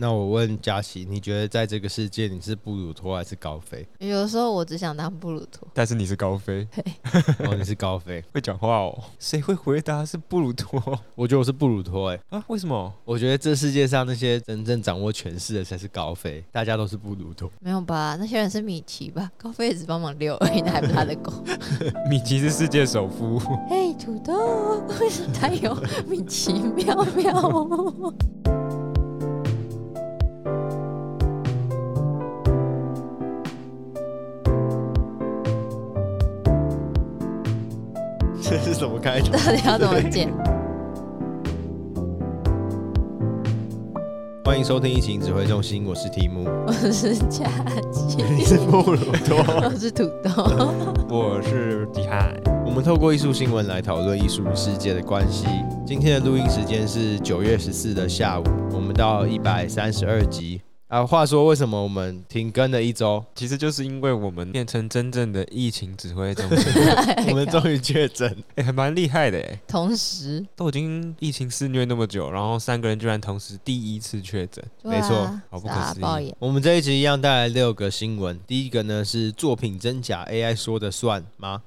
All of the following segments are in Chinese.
那我问佳琪，你觉得在这个世界你是布鲁托还是高飞？有时候我只想当布鲁托，但是你是高飞，哦，你是高飞，会讲话哦。谁会回答是布鲁托？我觉得我是布鲁托，哎啊，为什么？我觉得这世界上那些真正掌握权势的才是高飞，大家都是布鲁托。没有吧？那些人是米奇吧？高飞只帮忙遛而已，那还不是他的狗。米奇是世界首富。嘿，土豆，为什么他有米奇妙妙？这 是怎么开头？到底要怎么剪？欢迎收听疫情指挥中心，我是提姆，我是佳琪，你是布鲁托，我是土豆，我是迪海。我们透过艺术新闻来讨论艺术与世界的关系。今天的录音时间是九月十四的下午，我们到一百三十二集。啊，话说为什么我们停更了一周？其实就是因为我们变成真正的疫情指挥中心，我们终于确诊，哎、欸，还蛮厉害的哎。同时。都已经疫情肆虐那么久，然后三个人居然同时第一次确诊，没错，好不可思议。我们这一集一样带来六个新闻，第一个呢是作品真假 AI 说的算吗？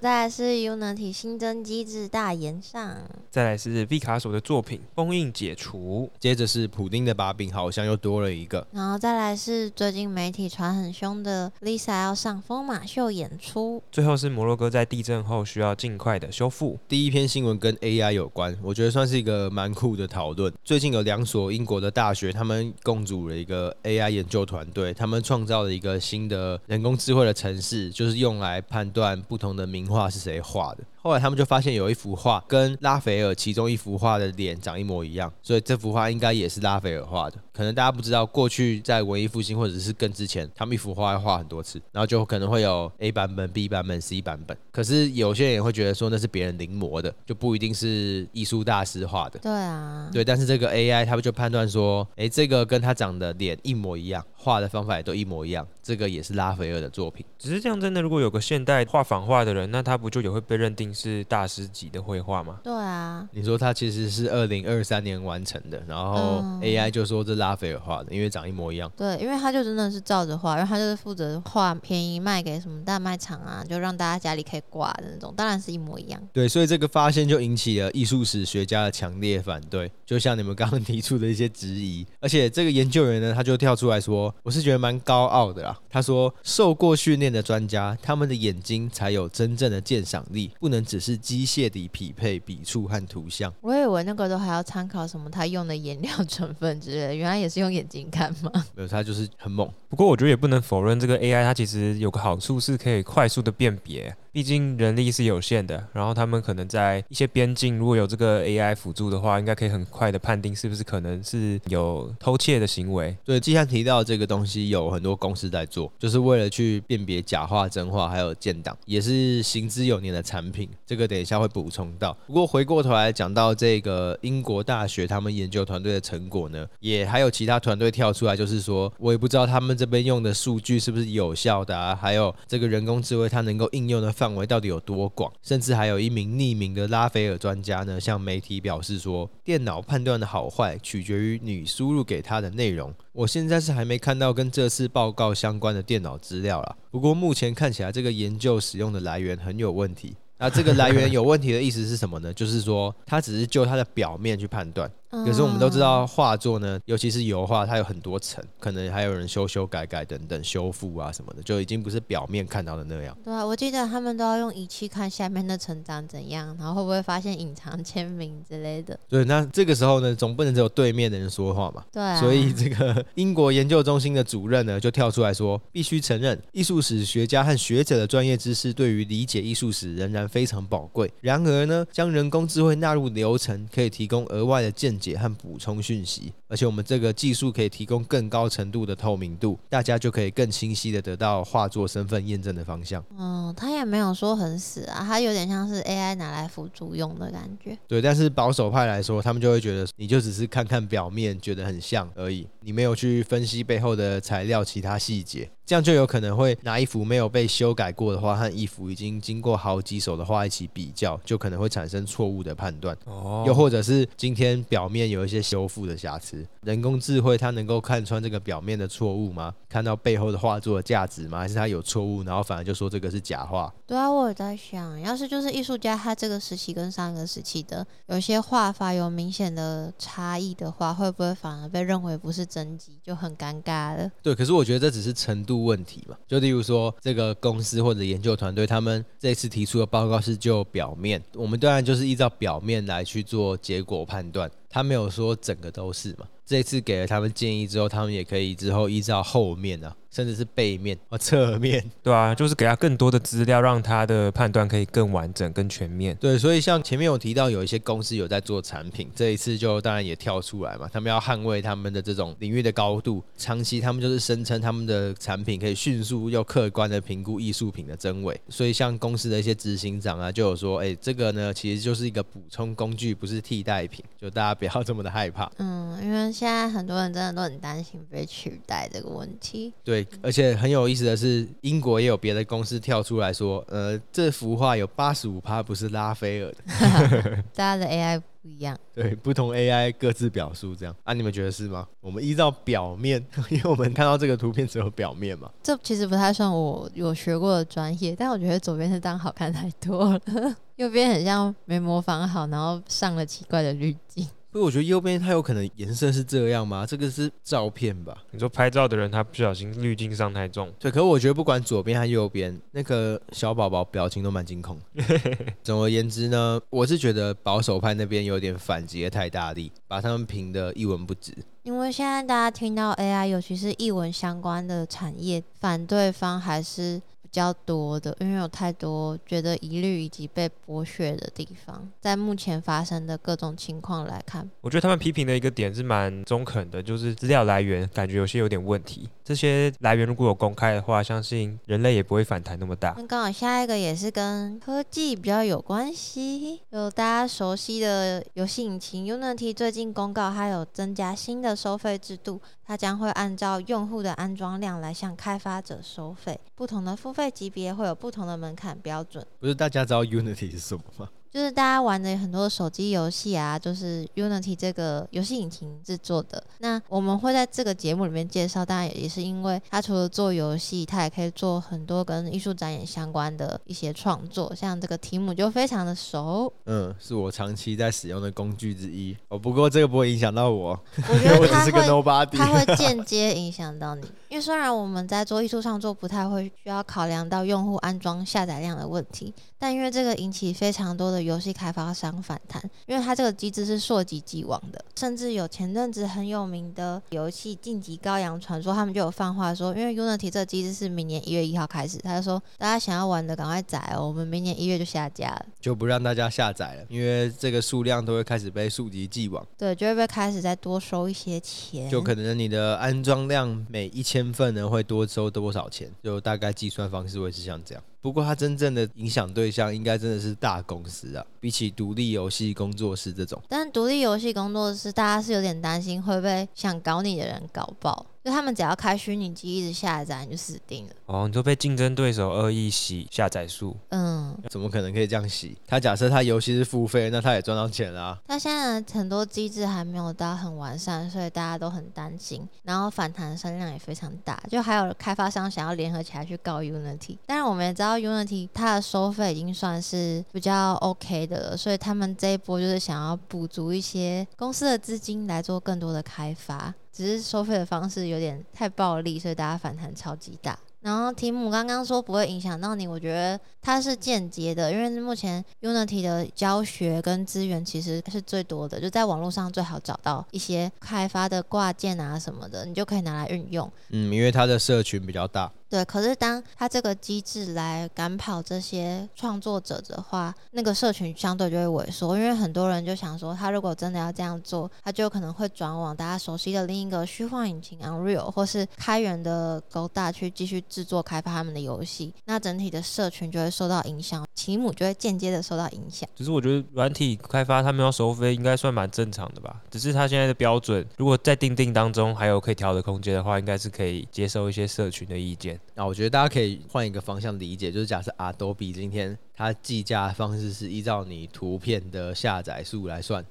再来是 Unity 新增机制大延上，再来是毕卡索的作品封印解除，接着是普丁的把柄好像又多了一个。然后再来是最近媒体传很凶的 Lisa 要上疯马秀演出，最后是摩洛哥在地震后需要尽快的修复。第一篇新闻跟 AI 有关，我觉得算是一个蛮酷的讨论。最近有两所英国的大学，他们共组了一个 AI 研究团队，他们创造了一个新的人工智慧的城市，就是用来判断不同的名画是谁画的。后来他们就发现有一幅画跟拉斐尔其中一幅画的脸长一模一样，所以这幅画应该也是拉斐尔画的。可能大家不知道，过去在文艺复兴或者是更之前，他们一幅画要画很多次，然后就可能会有 A 版本、B 版本、C 版本。可是有些人也会觉得说那是别人临摹的，就不一定是艺术大师画的。对啊，对。但是这个 AI 他们就判断说，哎，这个跟他长的脸一模一样，画的方法也都一模一样，这个也是拉斐尔的作品。只是这样，真的如果有个现代画仿画的人，那他不就也会被认定？是大师级的绘画吗？对啊，你说他其实是二零二三年完成的，然后 AI 就说这拉斐尔画的，因为长一模一样。对，因为他就真的是照着画，然后他就是负责画便宜卖给什么大卖场啊，就让大家家里可以挂的那种，当然是一模一样。对，所以这个发现就引起了艺术史学家的强烈反对，就像你们刚刚提出的一些质疑。而且这个研究员呢，他就跳出来说，我是觉得蛮高傲的啦。他说，受过训练的专家，他们的眼睛才有真正的鉴赏力，不能。只是机械地匹配笔触和图像，我以为那个都还要参考什么他用的颜料成分之类的，原来也是用眼睛看吗？没有，他就是很猛。不过我觉得也不能否认这个 AI，它其实有个好处是可以快速的辨别。毕竟人力是有限的，然后他们可能在一些边境，如果有这个 AI 辅助的话，应该可以很快的判定是不是可能是有偷窃的行为。对，既然提到这个东西，有很多公司在做，就是为了去辨别假话真话，还有建档，也是行之有年的产品。这个等一下会补充到。不过回过头来讲到这个英国大学他们研究团队的成果呢，也还有其他团队跳出来，就是说我也不知道他们这边用的数据是不是有效的啊，还有这个人工智慧它能够应用的。范围到底有多广？甚至还有一名匿名的拉斐尔专家呢，向媒体表示说，电脑判断的好坏取决于你输入给他的内容。我现在是还没看到跟这次报告相关的电脑资料啦。不过目前看起来，这个研究使用的来源很有问题。那这个来源有问题的意思是什么呢？就是说，它只是就它的表面去判断。可是我们都知道画作呢，尤其是油画，它有很多层，可能还有人修修改改等等修复啊什么的，就已经不是表面看到的那样。对啊，我记得他们都要用仪器看下面的层长怎样，然后会不会发现隐藏签名之类的。对，那这个时候呢，总不能只有对面的人说话嘛。对啊。所以这个英国研究中心的主任呢，就跳出来说，必须承认，艺术史学家和学者的专业知识对于理解艺术史仍然非常宝贵。然而呢，将人工智慧纳入流程，可以提供额外的见解和补充。讯息，而且我们这个技术可以提供更高程度的透明度，大家就可以更清晰的得到画作身份验证的方向。哦，他也没有说很死啊，他有点像是 AI 拿来辅助用的感觉。对，但是保守派来说，他们就会觉得你就只是看看表面，觉得很像而已，你没有去分析背后的材料、其他细节。这样就有可能会拿一幅没有被修改过的画和一幅已经经过好几手的画一起比较，就可能会产生错误的判断。哦，又或者是今天表面有一些修复的瑕疵。人工智慧它能够看穿这个表面的错误吗？看到背后的画作的价值吗？还是它有错误，然后反而就说这个是假画？对啊，我也在想，要是就是艺术家他这个时期跟上一个时期的有些画法有明显的差异的话，会不会反而被认为不是真迹，就很尴尬了？对，可是我觉得这只是程度问题嘛。就例如说，这个公司或者研究团队，他们这次提出的报告是就表面，我们当然就是依照表面来去做结果判断。他没有说整个都是嘛。这次给了他们建议之后，他们也可以之后依照后面啊。甚至是背面或侧面，对啊，就是给他更多的资料，让他的判断可以更完整、更全面。对，所以像前面有提到，有一些公司有在做产品，这一次就当然也跳出来嘛，他们要捍卫他们的这种领域的高度。长期他们就是声称他们的产品可以迅速又客观的评估艺术品的真伪。所以像公司的一些执行长啊，就有说，哎，这个呢其实就是一个补充工具，不是替代品，就大家不要这么的害怕。嗯，因为现在很多人真的都很担心被取代这个问题。对。而且很有意思的是，英国也有别的公司跳出来说，呃，这幅画有八十五趴不是拉斐尔的，大家的 AI 不一样，对，不同 AI 各自表述这样啊，你们觉得是吗？我们依照表面，因为我们看到这个图片只有表面嘛，这其实不太算我有学过的专业，但我觉得左边是当好看太多了，右边很像没模仿好，然后上了奇怪的滤镜。不过我觉得右边它有可能颜色是这样吗？这个是照片吧？你说拍照的人他不小心滤镜上太重。对，可是我觉得不管左边还是右边，那个小宝宝表情都蛮惊恐。总而言之呢，我是觉得保守派那边有点反击的太大力，把他们评的一文不值。因为现在大家听到 AI，尤其是译文相关的产业，反对方还是。比较多的，因为有太多觉得疑虑以及被剥削的地方，在目前发生的各种情况来看，我觉得他们批评的一个点是蛮中肯的，就是资料来源感觉有些有点问题。这些来源如果有公开的话，相信人类也不会反弹那么大。那刚好下一个也是跟科技比较有关系，有大家熟悉的游戏引擎 Unity 最近公告，它有增加新的收费制度，它将会按照用户的安装量来向开发者收费，不同的付费。级别会有不同的门槛标准。不是大家知道 Unity 是什么吗？就是大家玩的很多手机游戏啊，就是 Unity 这个游戏引擎制作的。那我们会在这个节目里面介绍，当然也是因为它除了做游戏，它也可以做很多跟艺术展演相关的一些创作。像这个题目就非常的熟，嗯，是我长期在使用的工具之一。哦，不过这个不会影响到我，我觉得 它会，它会间 接影响到你。因为虽然我们在做艺术创作不太会需要考量到用户安装下载量的问题，但因为这个引起非常多的游戏开发商反弹，因为它这个机制是溯及既往的，甚至有前阵子很有名的游戏《晋级羔羊传说》，他们就有放话说，因为 Unity 这个机制是明年一月一号开始，他就说大家想要玩的赶快载哦，我们明年一月就下架了，就不让大家下载了，因为这个数量都会开始被溯及既往，对，就会被开始再多收一些钱，就可能你的安装量每一千。身份呢会多收多少钱？就大概计算方式会是像这样。不过它真正的影响对象应该真的是大公司啊，比起独立游戏工作室这种。但独立游戏工作室，大家是有点担心会被想搞你的人搞爆。就他们只要开虚拟机一直下载，你就死定了。哦，你就被竞争对手恶意洗下载数。嗯，怎么可能可以这样洗？他假设他游戏是付费，那他也赚到钱啦、啊。他现在很多机制还没有到很完善，所以大家都很担心，然后反弹声量也非常大。就还有开发商想要联合起来去告 Unity，但是我们也知道 Unity 它的收费已经算是比较 OK 的了，所以他们这一波就是想要补足一些公司的资金来做更多的开发。只是收费的方式有点太暴力，所以大家反弹超级大。然后题目刚刚说不会影响到你，我觉得它是间接的，因为目前 Unity 的教学跟资源其实是最多的，就在网络上最好找到一些开发的挂件啊什么的，你就可以拿来运用。嗯，因为它的社群比较大。对，可是当他这个机制来赶跑这些创作者的话，那个社群相对就会萎缩，因为很多人就想说，他如果真的要这样做，他就可能会转往大家熟悉的另一个虚幻引擎 Unreal，或是开源的 Godot 去继续制作开发他们的游戏，那整体的社群就会受到影响，奇姆就会间接的受到影响。只是我觉得软体开发他们要收费，应该算蛮正常的吧？只是他现在的标准，如果在定定当中还有可以调的空间的话，应该是可以接受一些社群的意见。那我觉得大家可以换一个方向理解，就是假设 Adobe 今天它计价方式是依照你图片的下载数来算，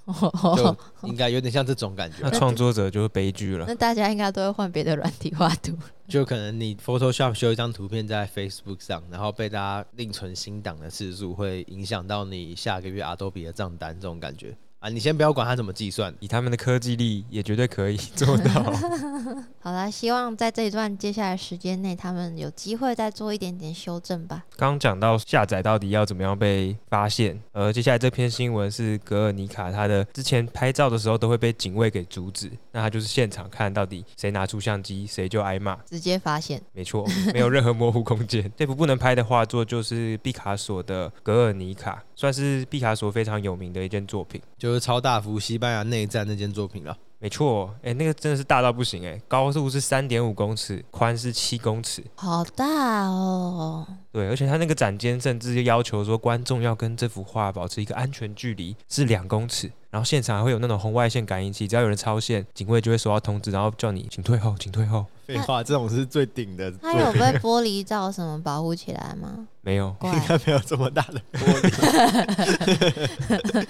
就应该有点像这种感觉。那创作者就是悲剧了。那大家应该都会换别的软体画图。就可能你 Photoshop 修一张图片在 Facebook 上，然后被大家另存新档的次数，会影响到你下个月 Adobe 的账单，这种感觉。啊，你先不要管他怎么计算，以他们的科技力也绝对可以 做到。好啦，希望在这一段接下来时间内，他们有机会再做一点点修正吧。刚讲到下载到底要怎么样被发现，呃，接下来这篇新闻是格尔尼卡，他的之前拍照的时候都会被警卫给阻止，那他就是现场看到底谁拿出相机，谁就挨骂，直接发现。没错，没有任何模糊空间。这幅不能拍的画作就是毕卡索的《格尔尼卡》，算是毕卡索非常有名的一件作品，就是超大幅西班牙内战那件作品了。没错，哎、欸，那个真的是大到不行，哎，高度是三点五公尺，宽是七公尺，好大哦。对，而且他那个展间甚至要求说，观众要跟这幅画保持一个安全距离是两公尺，然后现场还会有那种红外线感应器，只要有人超线，警卫就会收到通知，然后叫你请退后，请退后。废话，这种是最顶的。它有被玻璃罩什么保护起来吗？没有，应该没有这么大的玻璃。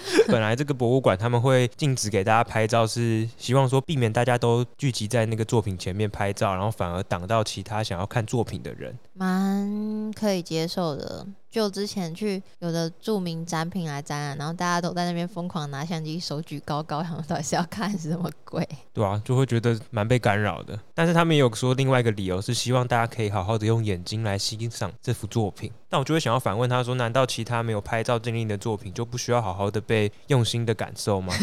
本来这个博物馆他们会禁止给大家拍照，是希望说避免大家都聚集在那个作品前面拍照，然后反而挡到其他想要看作品的人。蛮可以接受的。就之前去有的著名展品来展览，然后大家都在那边疯狂拿相机，手举高高，然后到底是要看什么鬼？对啊，就会觉得蛮被干扰的。但是他们也有说另外一个理由是希望大家可以好好的用眼睛来欣赏这幅作品。但我就会想要反问他说：难道其他没有拍照经历的作品就不需要好好的被用心的感受吗？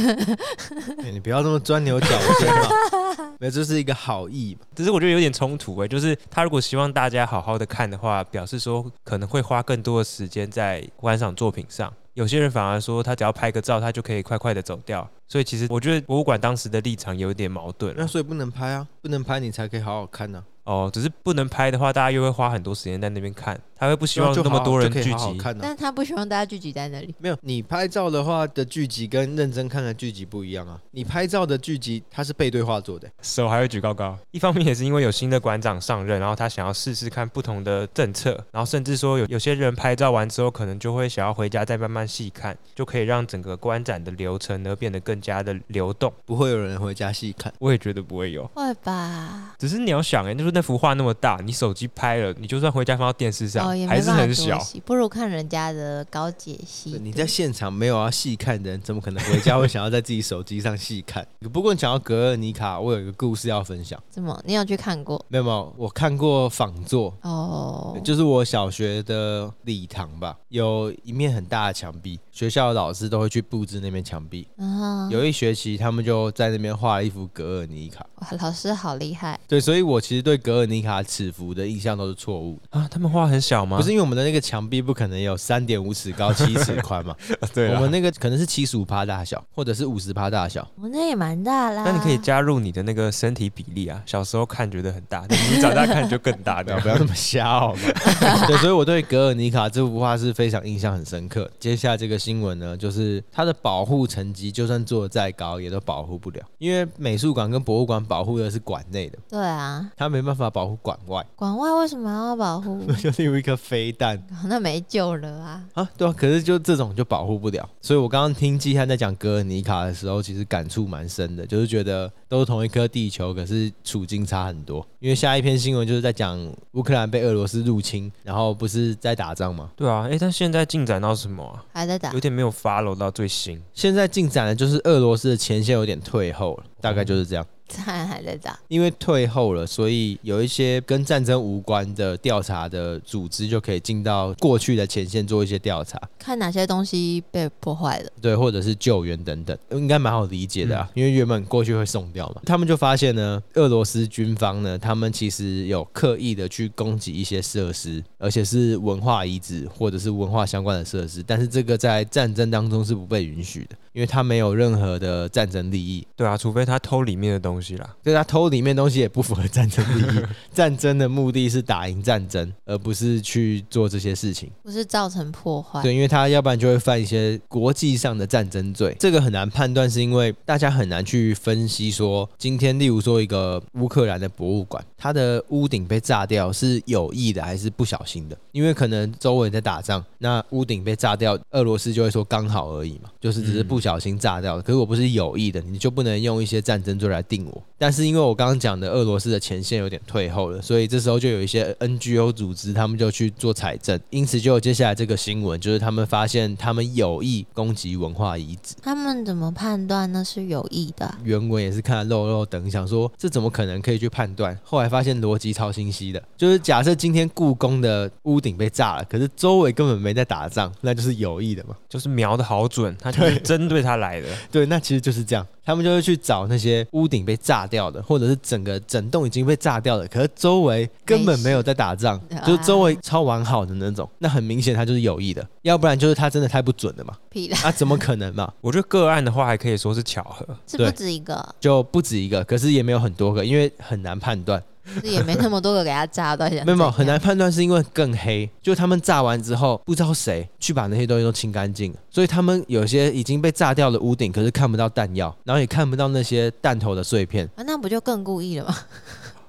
欸、你不要这么钻牛角尖嘛，没有，这是一个好意嘛。只是我觉得有点冲突哎、欸，就是他如果希望大家好好的看的话，表示说可能会花更多的时间在观赏作品上。有些人反而说他只要拍个照，他就可以快快的走掉。所以其实我觉得博物馆当时的立场有点矛盾。那所以不能拍啊，不能拍你才可以好好看呢、啊。哦，只是不能拍的话，大家又会花很多时间在那边看，他会不希望那么多人聚集。好好看啊、但他不希望大家聚集在那里。没有，你拍照的话的聚集跟认真看的聚集不一样啊。你拍照的聚集，它是背对画作的，手还会举高高。一方面也是因为有新的馆长上任，然后他想要试试看不同的政策，然后甚至说有有些人拍照完之后，可能就会想要回家再慢慢细看，就可以让整个观展的流程呢变得更加的流动。不会有人回家细看，我也觉得不会有。会吧？只是你要想、欸，哎，就是那幅画那么大。你手机拍了，你就算回家放到电视上，哦、还是很小，不如看人家的高解析。你在现场没有要细看的人，怎么可能回家会想要在自己手机上细看？不过你讲到格尔尼卡，我有一个故事要分享。怎么？你有去看过？没有没有，我看过仿作哦，就是我小学的礼堂吧，有一面很大的墙壁，学校的老师都会去布置那面墙壁。嗯，有一学期他们就在那边画了一幅格尔尼卡。哇，老师好厉害。对，所以我其实对格尔尼卡尺幅的印象都是错误啊。他们画很小吗？不是，因为我们的那个墙壁不可能有三点五尺高、七尺宽嘛。对，我们那个可能是七十五趴大小，或者是五十趴大小。我那也蛮大啦。那你可以加入你的那个身体比例啊。小时候看觉得很大，你长大看就更大。不 要不要那么瞎好吗？对，所以我对格尔尼卡这幅画是非常印象很深刻。接下来这个新闻呢，就是它的保护层级，就算做的再高，也都保护不了，因为美术馆跟博物馆保护的是馆内的。对啊，它没办法保护馆外。馆外为什么要保护？就是有一颗飞弹，那没救了啊！啊，对啊，可是就这种就保护不了。所以我刚刚听季汉在讲格尔尼卡的时候，其实感触蛮深的，就是觉得都是同一颗地球，可是处境差很多。因为下一篇新闻就是在讲乌克兰被俄罗斯入侵，然后不是在打仗吗？对啊，哎，但现在进展到什么啊？还在打，有点没有 follow 到最新。现在进展的就是俄罗斯的前线有点退后了，大概就是这样。还还在打，因为退后了，所以有一些跟战争无关的调查的组织就可以进到过去的前线做一些调查，看哪些东西被破坏了，对，或者是救援等等，应该蛮好理解的啊。嗯、因为原本过去会送掉嘛，他们就发现呢，俄罗斯军方呢，他们其实有刻意的去攻击一些设施，而且是文化遗址或者是文化相关的设施，但是这个在战争当中是不被允许的。因因为他没有任何的战争利益。对啊，除非他偷里面的东西啦。对，他偷里面东西也不符合战争利益。战争的目的是打赢战争，而不是去做这些事情，不是造成破坏。对，因为他要不然就会犯一些国际上的战争罪。这个很难判断，是因为大家很难去分析说，今天例如说一个乌克兰的博物馆，它的屋顶被炸掉是有意的还是不小心的？因为可能周围在打仗，那屋顶被炸掉，俄罗斯就会说刚好而已嘛，就是只是不小心炸掉。可是我不是有意的，你就不能用一些战争罪来定我。但是因为我刚刚讲的俄罗斯的前线有点退后了，所以这时候就有一些 NGO 组织，他们就去做采证，因此就有接下来这个新闻，就是他们发现他们有意攻击文化遗址。他们怎么判断那是有意的？原文也是看了肉肉等，想说这怎么可能可以去判断？后来发现逻辑超清晰的，就是假设今天故宫的屋顶被炸了，可是周围根本没在打仗，那就是有意的嘛，就是瞄的好准，他就是针对他来的。对，那其实就是这样。他们就会去找那些屋顶被炸掉的，或者是整个整栋已经被炸掉的，可是周围根本没有在打仗，就是周围超完好的那种。那很明显他就是有意的，要不然就是他真的太不准了嘛。屁啦，那、啊、怎么可能嘛？我觉得个案的话还可以说是巧合，是不止一个，就不止一个，可是也没有很多个，因为很难判断。也没那么多个给他炸到现在，没有很难判断，是因为更黑。就他们炸完之后，不知道谁去把那些东西都清干净，所以他们有些已经被炸掉的屋顶，可是看不到弹药，然后也看不到那些弹头的碎片。啊，那不就更故意了吗？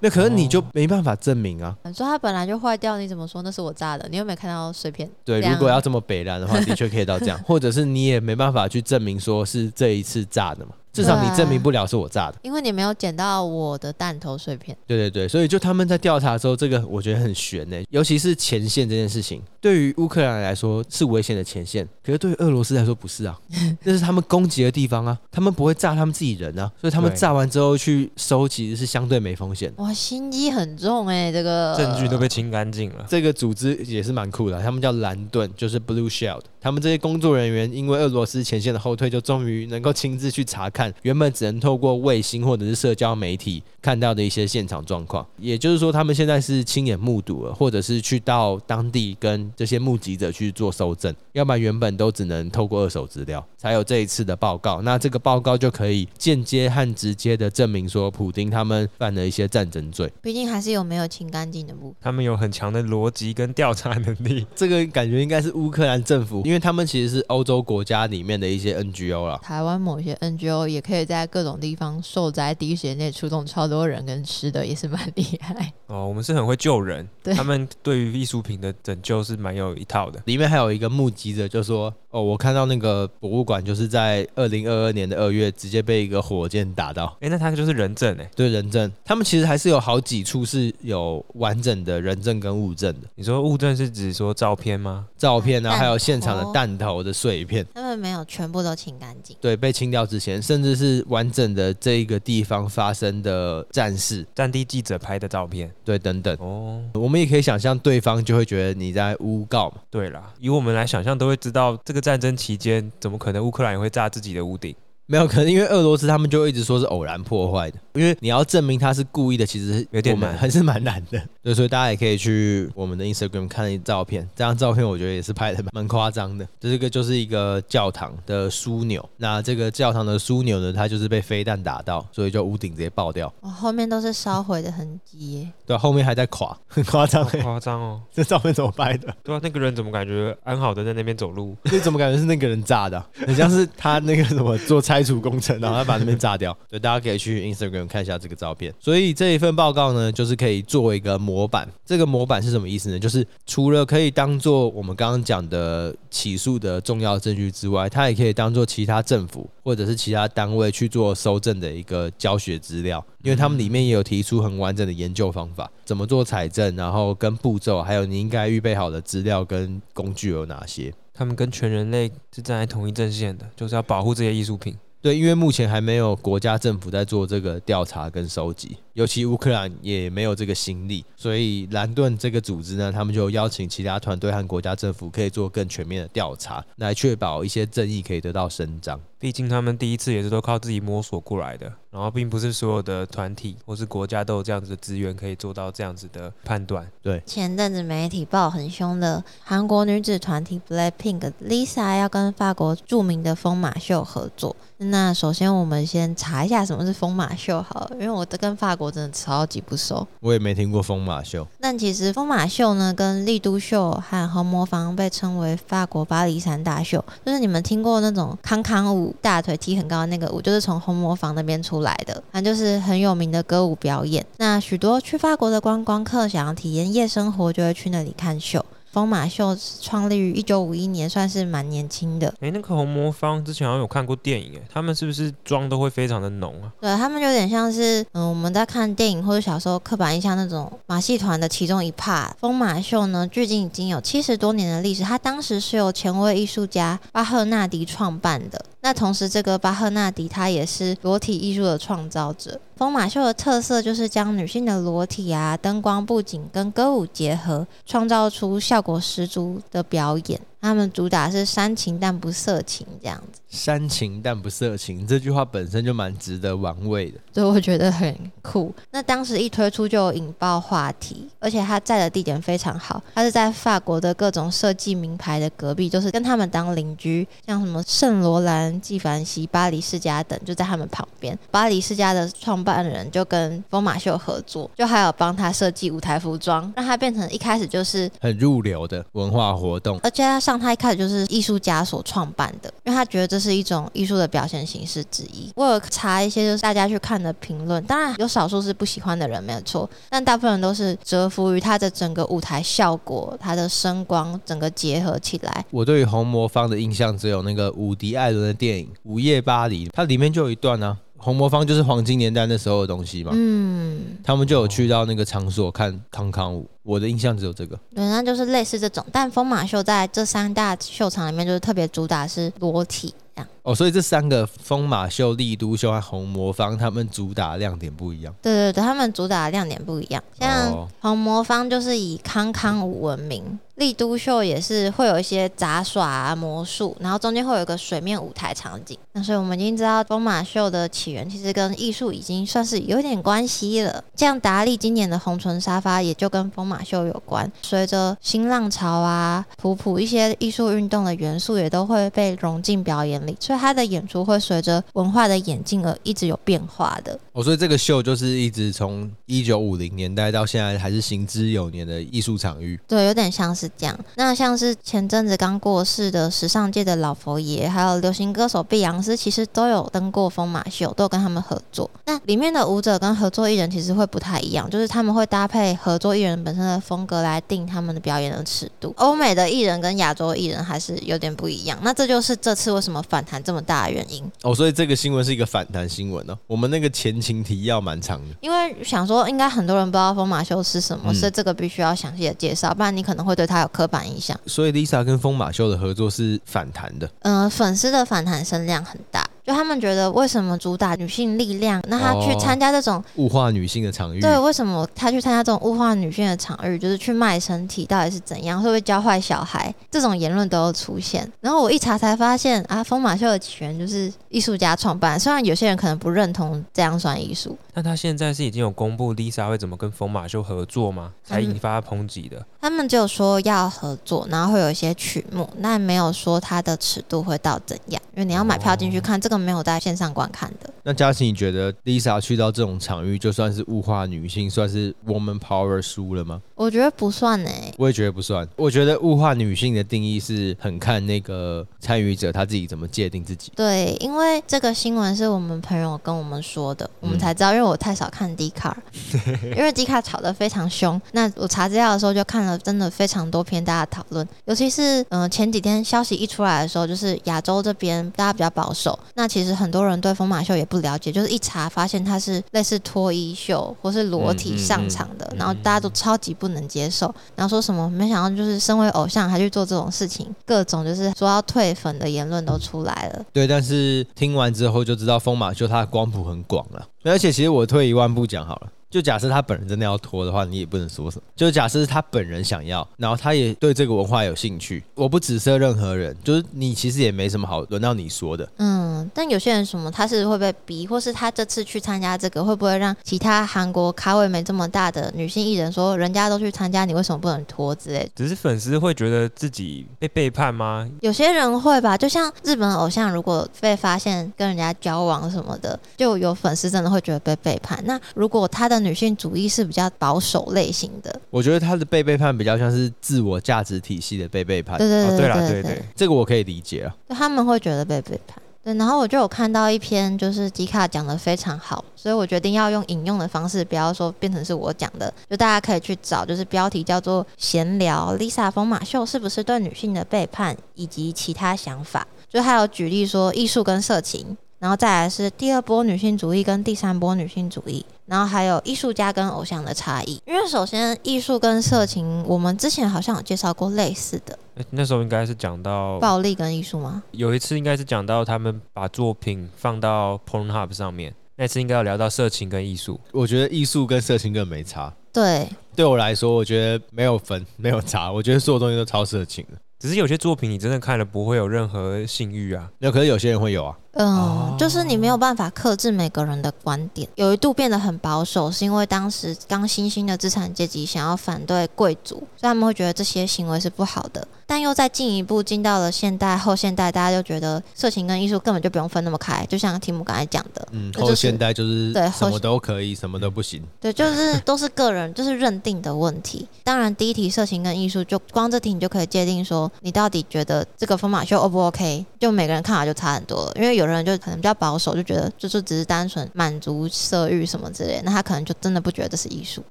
那可是你就没办法证明啊。你说它本来就坏掉，你怎么说那是我炸的？你有没有看到碎片？对，如果要这么北烂的话，的确可以到这样，或者是你也没办法去证明说是这一次炸的嘛。至少你证明不了是我炸的，因为你没有捡到我的弹头碎片。对对对，所以就他们在调查的时候，这个我觉得很悬呢。尤其是前线这件事情，对于乌克兰来说是危险的前线，可是对于俄罗斯来说不是啊，那是他们攻击的地方啊，他们不会炸他们自己人啊，所以他们炸完之后去收，其实是相对没风险。哇，心机很重哎，这个证据都被清干净了。这个组织也是蛮酷的，他们叫蓝盾，就是 Blue Shield。他们这些工作人员因为俄罗斯前线的后退，就终于能够亲自去查看原本只能透过卫星或者是社交媒体看到的一些现场状况。也就是说，他们现在是亲眼目睹了，或者是去到当地跟这些目击者去做搜证，要不然原本都只能透过二手资料才有这一次的报告。那这个报告就可以间接和直接的证明说，普丁他们犯了一些战争罪。毕竟还是有没有清干净的部分。他们有很强的逻辑跟调查能力。这个感觉应该是乌克兰政府。因为他们其实是欧洲国家里面的一些 NGO 了，台湾某些 NGO 也可以在各种地方受灾，第一时间内出动超多人跟吃的，也是蛮厉害。哦，我们是很会救人，对他们对于艺术品的拯救是蛮有一套的。里面还有一个目击者就说。哦，我看到那个博物馆就是在二零二二年的二月直接被一个火箭打到。哎，那他就是人证哎，对人证，他们其实还是有好几处是有完整的人证跟物证的。你说物证是指说照片吗？照片啊，还有现场的弹头的碎片，他们没有全部都清干净。对，被清掉之前，甚至是完整的这一个地方发生的战事、战地记者拍的照片，对，等等。哦，我们也可以想象，对方就会觉得你在诬告嘛。对啦，以我们来想象，都会知道这个。战争期间，怎么可能乌克兰也会炸自己的屋顶？没有可能，因为俄罗斯他们就一直说是偶然破坏的，因为你要证明他是故意的，其实有点难，还是蛮难的。对，所以大家也可以去我们的 Instagram 看一照片，这张照片我觉得也是拍的蛮夸张的。这个就是一个教堂的枢纽，那这个教堂的枢纽呢，它就是被飞弹打到，所以就屋顶直接爆掉。哦，后面都是烧毁的痕迹耶。对，后面还在垮，很 夸张，夸张哦。这照片怎么拍的？对啊，那个人怎么感觉安好的在那边走路？你怎么感觉是那个人炸的啊？很像是他那个什么做拆除工程啊。他把那边炸掉，所以大家可以去 Instagram 看一下这个照片。所以这一份报告呢，就是可以作为一个模板。这个模板是什么意思呢？就是除了可以当做我们刚刚讲的起诉的重要证据之外，它也可以当做其他政府或者是其他单位去做搜证的一个教学资料。因为他们里面也有提出很完整的研究方法，怎么做采证，然后跟步骤，还有你应该预备好的资料跟工具有哪些。他们跟全人类是站在同一阵线的，就是要保护这些艺术品。对，因为目前还没有国家政府在做这个调查跟收集。尤其乌克兰也没有这个心力，所以蓝盾这个组织呢，他们就邀请其他团队和国家政府可以做更全面的调查，来确保一些正义可以得到伸张。毕竟他们第一次也是都靠自己摸索过来的，然后并不是所有的团体或是国家都有这样子的资源可以做到这样子的判断。对，前阵子媒体报很凶的韩国女子团体 BLACKPINK Lisa 要跟法国著名的疯马秀合作。那首先我们先查一下什么是疯马秀好了，因为我都跟法国真的超级不熟，我也没听过风马秀。但其实风马秀呢，跟丽都秀和红磨坊被称为法国巴黎三大秀，就是你们听过那种康康舞，大腿踢很高的那个舞，就是从红磨坊那边出来的，反正就是很有名的歌舞表演。那许多去法国的观光客想要体验夜生活，就会去那里看秀。疯马秀创立于一九五一年，算是蛮年轻的。哎、欸，那个红魔方之前好像有看过电影，哎，他们是不是妆都会非常的浓啊？对，他们有点像是，嗯，我们在看电影或者小时候刻板印象那种马戏团的其中一 part。风马秀呢，距今已经有七十多年的历史，它当时是由前卫艺术家巴赫纳迪创办的。那同时，这个巴赫纳迪他也是裸体艺术的创造者。风马秀的特色就是将女性的裸体啊、灯光布景跟歌舞结合，创造出效果十足的表演。他们主打是煽情但不色情这样子。煽情但不色情这句话本身就蛮值得玩味的，所以我觉得很酷。那当时一推出就引爆话题，而且他在的地点非常好，他是在法国的各种设计名牌的隔壁，就是跟他们当邻居，像什么圣罗兰、纪梵希、巴黎世家等，就在他们旁边。巴黎世家的创办人就跟疯马秀合作，就还有帮他设计舞台服装，让他变成一开始就是很入流的文化活动，而且他。像他一开始就是艺术家所创办的，因为他觉得这是一种艺术的表现形式之一。我有查一些就是大家去看的评论，当然有少数是不喜欢的人没有错，但大部分人都是折服于他的整个舞台效果，他的声光整个结合起来。我对于红魔方的印象只有那个伍迪·艾伦的电影《午夜巴黎》，它里面就有一段呢、红魔方就是黄金年代那时候的东西嘛，嗯，他们就有去到那个场所看康康舞，我的印象只有这个。对，那就是类似这种，但疯马秀在这三大秀场里面就是特别主打是裸体这样。哦，所以这三个风马秀、丽都秀和红魔方，他们主打亮点不一样。对对对，他们主打的亮点不一样。像红魔方就是以康康舞闻名。丽都秀也是会有一些杂耍啊、魔术，然后中间会有一个水面舞台场景。那所以我们已经知道风马秀的起源其实跟艺术已经算是有点关系了。像达利今年的红唇沙发也就跟风马秀有关。随着新浪潮啊、普普一些艺术运动的元素也都会被融进表演里，所以他的演出会随着文化的演进而一直有变化的。哦，所以这个秀就是一直从一九五零年代到现在还是行之有年的艺术场域。对，有点像是。这样，那像是前阵子刚过世的时尚界的老佛爷，还有流行歌手碧昂斯，其实都有登过疯马秀，都有跟他们合作。那里面的舞者跟合作艺人其实会不太一样，就是他们会搭配合作艺人本身的风格来定他们的表演的尺度。欧美的艺人跟亚洲艺人还是有点不一样。那这就是这次为什么反弹这么大的原因。哦，所以这个新闻是一个反弹新闻哦。我们那个前情提要蛮长的，因为想说应该很多人不知道疯马秀是什么，嗯、所以这个必须要详细的介绍，不然你可能会对他。有刻板印象，所以 Lisa 跟疯马秀的合作是反弹的。嗯、呃，粉丝的反弹声量很大。就他们觉得，为什么主打女性力量？那他去参加这种物化女性的场域？对，为什么他去参加这种物化女性的场域？就是去卖身体，到底是怎样？会不会教坏小孩？这种言论都有出现。然后我一查才发现啊，疯马秀的起源就是艺术家创办。虽然有些人可能不认同这样算艺术，但他现在是已经有公布 Lisa 会怎么跟疯马秀合作吗？才引发抨击的、嗯。他们只有说要合作，然后会有一些曲目，那没有说它的尺度会到怎样。因为你要买票进去看，哦、这个没有在线上观看的。那佳琪，你觉得 Lisa 去到这种场域，就算是物化女性，算是 Woman Power 输了吗？我觉得不算哎、欸。我也觉得不算。我觉得物化女性的定义是很看那个参与者他自己怎么界定自己。对，因为这个新闻是我们朋友跟我们说的，我们才知道。因为我太少看 Dcard，因为 Dcard 吵得非常凶。那我查资料的时候就看了，真的非常多篇大家讨论，尤其是嗯、呃、前几天消息一出来的时候，就是亚洲这边。大家比较保守，那其实很多人对疯马秀也不了解，就是一查发现它是类似脱衣秀或是裸体上场的，嗯嗯嗯、然后大家都超级不能接受，然后说什么没想到就是身为偶像还去做这种事情，各种就是说要退粉的言论都出来了。对，但是听完之后就知道风马秀他的光谱很广了，而且其实我退一万步讲好了。就假设他本人真的要脱的话，你也不能说什么。就假设他本人想要，然后他也对这个文化有兴趣，我不指责任何人，就是你其实也没什么好轮到你说的。嗯，但有些人什么他是会被逼，或是他这次去参加这个，会不会让其他韩国咖位没这么大的女性艺人说，人家都去参加，你为什么不能脱之类的？只是粉丝会觉得自己被背叛吗？有些人会吧，就像日本偶像如果被发现跟人家交往什么的，就有粉丝真的会觉得被背叛。那如果他的女性主义是比较保守类型的，我觉得她的被背叛比较像是自我价值体系的被背叛。对对对对对，对对对，这个我可以理解啊。他们会觉得被背叛。对，然后我就有看到一篇，就是迪卡讲的非常好，所以我决定要用引用的方式，不要说变成是我讲的，就大家可以去找，就是标题叫做“闲聊 Lisa 风马秀是不是对女性的背叛以及其他想法”，就还有举例说艺术跟色情。然后再来是第二波女性主义跟第三波女性主义，然后还有艺术家跟偶像的差异。因为首先艺术跟色情，我们之前好像有介绍过类似的。那时候应该是讲到暴力跟艺术吗？有一次应该是讲到他们把作品放到 Pornhub 上面，那次应该有聊到色情跟艺术。我觉得艺术跟色情根本没差。对，对我来说，我觉得没有分，没有差。我觉得所有东西都超色情的。只是有些作品你真的看了不会有任何性欲啊，那可是有些人会有啊。嗯，哦、就是你没有办法克制每个人的观点。有一度变得很保守，是因为当时刚新兴的资产阶级想要反对贵族，所以他们会觉得这些行为是不好的。但又再进一步进到了现代后现代，大家就觉得色情跟艺术根本就不用分那么开，就像题目刚才讲的，嗯，后现代就是对什么都可以，什么都不行。对，就是 都是个人就是认定的问题。当然，第一题色情跟艺术，就光这题你就可以界定说，你到底觉得这个风马秀 O 不 OK？就每个人看法就差很多了。因为有人就可能比较保守，就觉得就是只是单纯满足色欲什么之类，那他可能就真的不觉得这是艺术。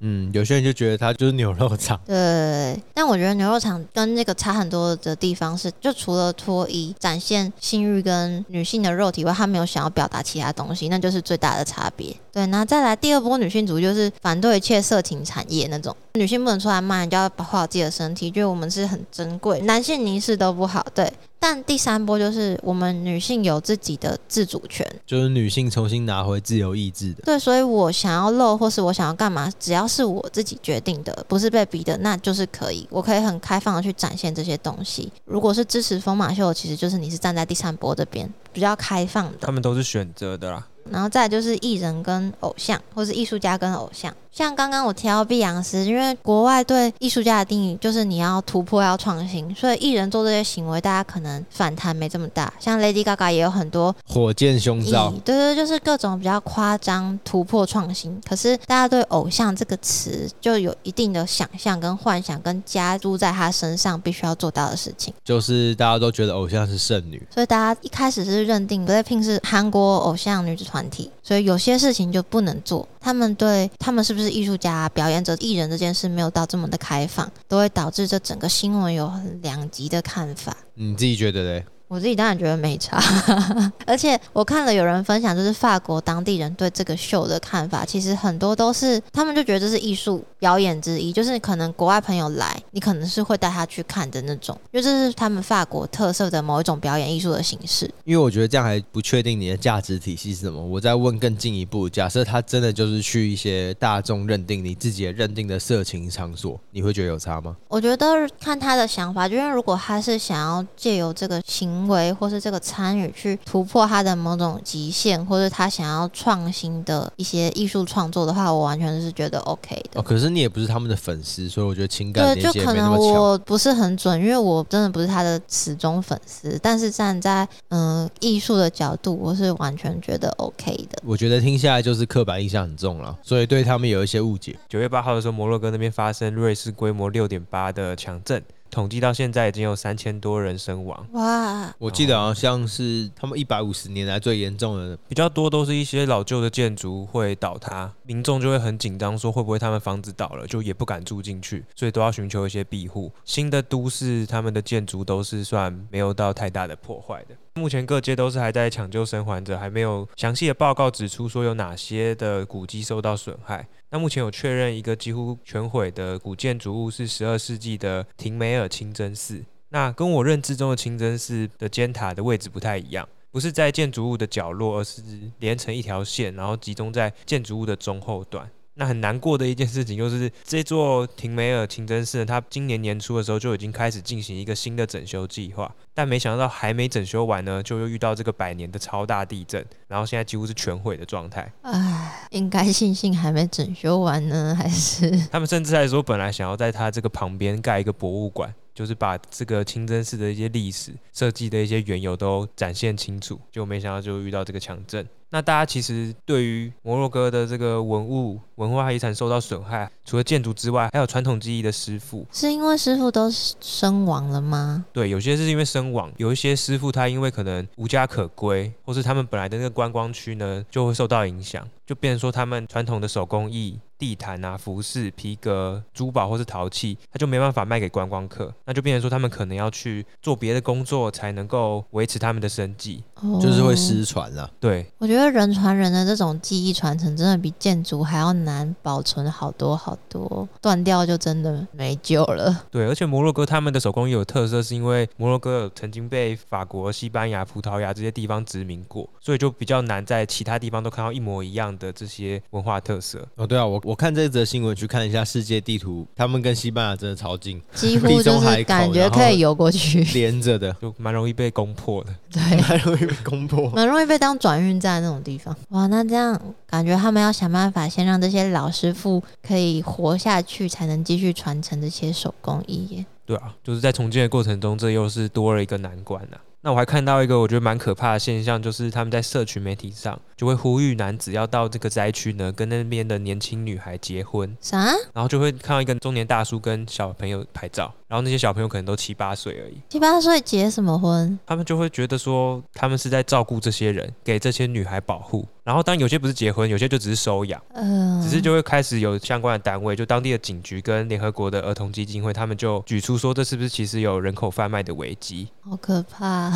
嗯，有些人就觉得他就是牛肉场。对，但我觉得牛肉场跟那个差很多的地方是，就除了脱衣展现性欲跟女性的肉体外，他没有想要表达其他东西，那就是最大的差别。对，那再来第二波女性主义就是反对一切色情产业那种，女性不能出来卖，就要保护好自己的身体，觉得我们是很珍贵，男性凝视都不好。对。但第三波就是我们女性有自己的自主权，就是女性重新拿回自由意志的。对，所以我想要露，或是我想要干嘛，只要是我自己决定的，不是被逼的，那就是可以。我可以很开放的去展现这些东西。如果是支持疯马秀，其实就是你是站在第三波这边，比较开放的。他们都是选择的啦。然后再来就是艺人跟偶像，或是艺术家跟偶像。像刚刚我提到碧昂斯，因为国外对艺术家的定义就是你要突破、要创新，所以艺人做这些行为，大家可能反弹没这么大。像 Lady Gaga 也有很多火箭胸罩，对对，就是各种比较夸张、突破、创新。可是大家对偶像这个词就有一定的想象跟幻想，跟加注在他身上必须要做到的事情，就是大家都觉得偶像是剩女，所以大家一开始是认定 BLACKPINK 是韩国偶像女子团体，所以有些事情就不能做。他们对他们是不是艺术家、表演者、艺人这件事没有到这么的开放，都会导致这整个新闻有很两极的看法。你自己觉得嘞？我自己当然觉得没差，而且我看了有人分享，就是法国当地人对这个秀的看法，其实很多都是他们就觉得这是艺术表演之一，就是可能国外朋友来，你可能是会带他去看的那种，因为这是他们法国特色的某一种表演艺术的形式。因为我觉得这样还不确定你的价值体系是什么。我再问更进一步，假设他真的就是去一些大众认定你自己也认定的色情场所，你会觉得有差吗？我觉得看他的想法，就因为如果他是想要借由这个行行为或是这个参与去突破他的某种极限，或者他想要创新的一些艺术创作的话，我完全是觉得 OK 的。哦，可是你也不是他们的粉丝，所以我觉得情感对，就可能我不是很准，因为我真的不是他的死忠粉丝。但是站在嗯艺术的角度，我是完全觉得 OK 的。我觉得听下来就是刻板印象很重了，所以对他们有一些误解。九月八号的时候，摩洛哥那边发生瑞士规模六点八的强震。统计到现在已经有三千多人身亡。哇！我记得好像是他们一百五十年来最严重的，比较多都是一些老旧的建筑会倒塌，民众就会很紧张，说会不会他们房子倒了，就也不敢住进去，所以都要寻求一些庇护。新的都市他们的建筑都是算没有到太大的破坏的。目前各界都是还在抢救生还者，还没有详细的报告指出说有哪些的古迹受到损害。那目前有确认一个几乎全毁的古建筑物是十二世纪的廷梅尔清真寺。那跟我认知中的清真寺的尖塔的位置不太一样，不是在建筑物的角落，而是连成一条线，然后集中在建筑物的中后段。那很难过的一件事情就是，这座廷梅尔清真寺呢，它今年年初的时候就已经开始进行一个新的整修计划，但没想到还没整修完呢，就又遇到这个百年的超大地震，然后现在几乎是全毁的状态。唉，应该庆幸还没整修完呢，还是？他们甚至还说，本来想要在它这个旁边盖一个博物馆。就是把这个清真寺的一些历史设计的一些缘由都展现清楚，就没想到就遇到这个强震。那大家其实对于摩洛哥的这个文物文化遗产受到损害，除了建筑之外，还有传统技艺的师傅，是因为师傅都身亡了吗？对，有些是因为身亡，有一些师傅他因为可能无家可归，或是他们本来的那个观光区呢就会受到影响，就变成说他们传统的手工艺。地毯啊、服饰、皮革、珠宝或是陶器，他就没办法卖给观光客，那就变成说他们可能要去做别的工作，才能够维持他们的生计，哦、就是会失传了。对，我觉得人传人的这种技艺传承，真的比建筑还要难保存好多好多，断掉就真的没救了。对，而且摩洛哥他们的手工艺有特色，是因为摩洛哥曾经被法国、西班牙、葡萄牙这些地方殖民过，所以就比较难在其他地方都看到一模一样的这些文化特色。哦，对啊，我。我看这则新闻，去看一下世界地图，他们跟西班牙真的超近，几乎就是感觉可以游过去，连着的，就蛮容易被攻破的。对，蛮容易被攻破，蛮容易被当转运站那种地方。哇，那这样感觉他们要想办法先让这些老师傅可以活下去，才能继续传承这些手工艺耶。对啊，就是在重建的过程中，这又是多了一个难关呐、啊。那我还看到一个我觉得蛮可怕的现象，就是他们在社群媒体上就会呼吁男子要到这个灾区呢，跟那边的年轻女孩结婚。啥？然后就会看到一个中年大叔跟小朋友拍照，然后那些小朋友可能都七八岁而已。七八岁结什么婚？他们就会觉得说他们是在照顾这些人，给这些女孩保护。然后当然有些不是结婚，有些就只是收养。嗯、呃，只是就会开始有相关的单位，就当地的警局跟联合国的儿童基金会，他们就举出说这是不是其实有人口贩卖的危机？好可怕。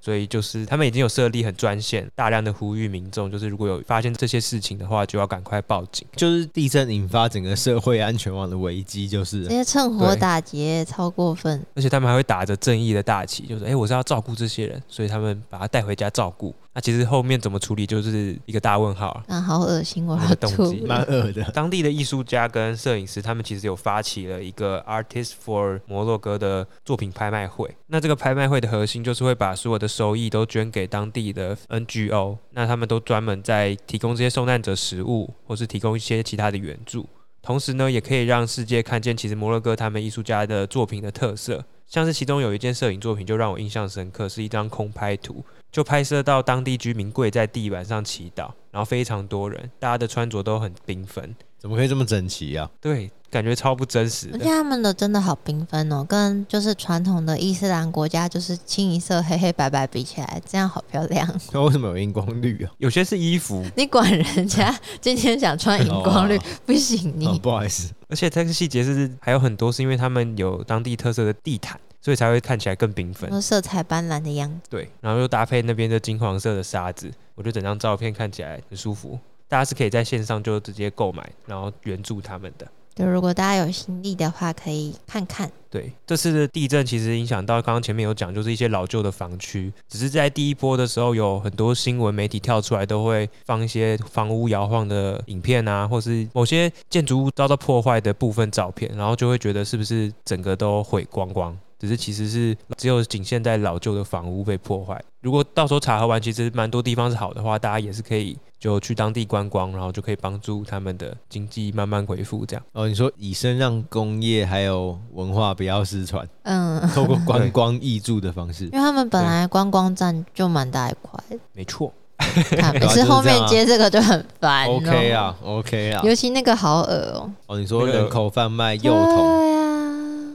所以就是他们已经有设立很专线，大量的呼吁民众，就是如果有发现这些事情的话，就要赶快报警。就是地震引发整个社会安全网的危机，就是这些趁火打劫，超过分。而且他们还会打着正义的大旗，就是哎，我是要照顾这些人，所以他们把他带回家照顾。那其实后面怎么处理，就是一个大问号啊！啊，好恶心，我的动机蛮恶的。当地的艺术家跟摄影师，他们其实有发起了一个 Artist for 摩洛哥的作品拍卖会。那这个拍卖会的核心就是会把所有的收益都捐给当地的 NGO。那他们都专门在提供这些受难者食物，或是提供一些其他的援助。同时呢，也可以让世界看见其实摩洛哥他们艺术家的作品的特色。像是其中有一件摄影作品就让我印象深刻，是一张空拍图。就拍摄到当地居民跪在地板上祈祷，然后非常多人，大家的穿着都很缤纷，怎么可以这么整齐啊？对，感觉超不真实。而且他们的真的好缤纷哦，跟就是传统的伊斯兰国家就是清一色黑黑白白比起来，这样好漂亮。那 为什么有荧光绿啊？有些是衣服，你管人家今天想穿荧光绿、哦、不行你？你、哦、不好意思。而且这个细节是还有很多，是因为他们有当地特色的地毯。所以才会看起来更缤纷，色彩斑斓的样子。对，然后又搭配那边的金黄色的沙子，我觉得整张照片看起来很舒服。大家是可以在线上就直接购买，然后援助他们的。对，如果大家有心力的话，可以看看。对，这次的地震其实影响到刚刚前面有讲，就是一些老旧的房区。只是在第一波的时候，有很多新闻媒体跳出来，都会放一些房屋摇晃的影片啊，或是某些建筑物遭到破坏的部分照片，然后就会觉得是不是整个都毁光光。只是其实是只有仅限在老旧的房屋被破坏。如果到时候查核完，其实蛮多地方是好的话，大家也是可以就去当地观光，然后就可以帮助他们的经济慢慢恢复。这样哦，你说以身让工业还有文化不要失传，嗯，透过观光挹注的方式，因为他们本来观光站就蛮大一块，没错。每次后面接这个就很烦。OK 啊，OK 啊，尤其那个好恶哦。哦，你说人口贩卖幼童。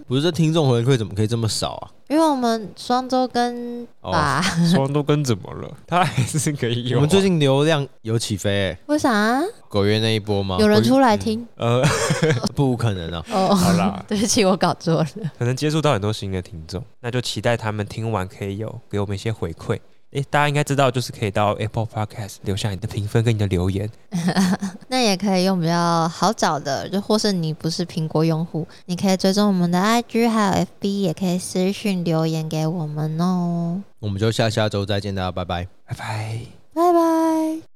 不是，这听众回馈怎么可以这么少啊？因为我们双周跟吧，双周跟怎么了？他还是可以有。我们最近流量有起飞、欸，为啥？狗月那一波吗？有人出来听？嗯、呃，不可能啊！哦，好啦，对不起，我搞错了。可能接触到很多新的听众，那就期待他们听完可以有给我们一些回馈。诶，大家应该知道，就是可以到 Apple Podcast 留下你的评分跟你的留言。那也可以用比较好找的，就或是你不是苹果用户，你可以追踪我们的 IG 还有 FB，也可以私讯留言给我们哦。我们就下下周再见，大家拜拜，拜拜，拜拜。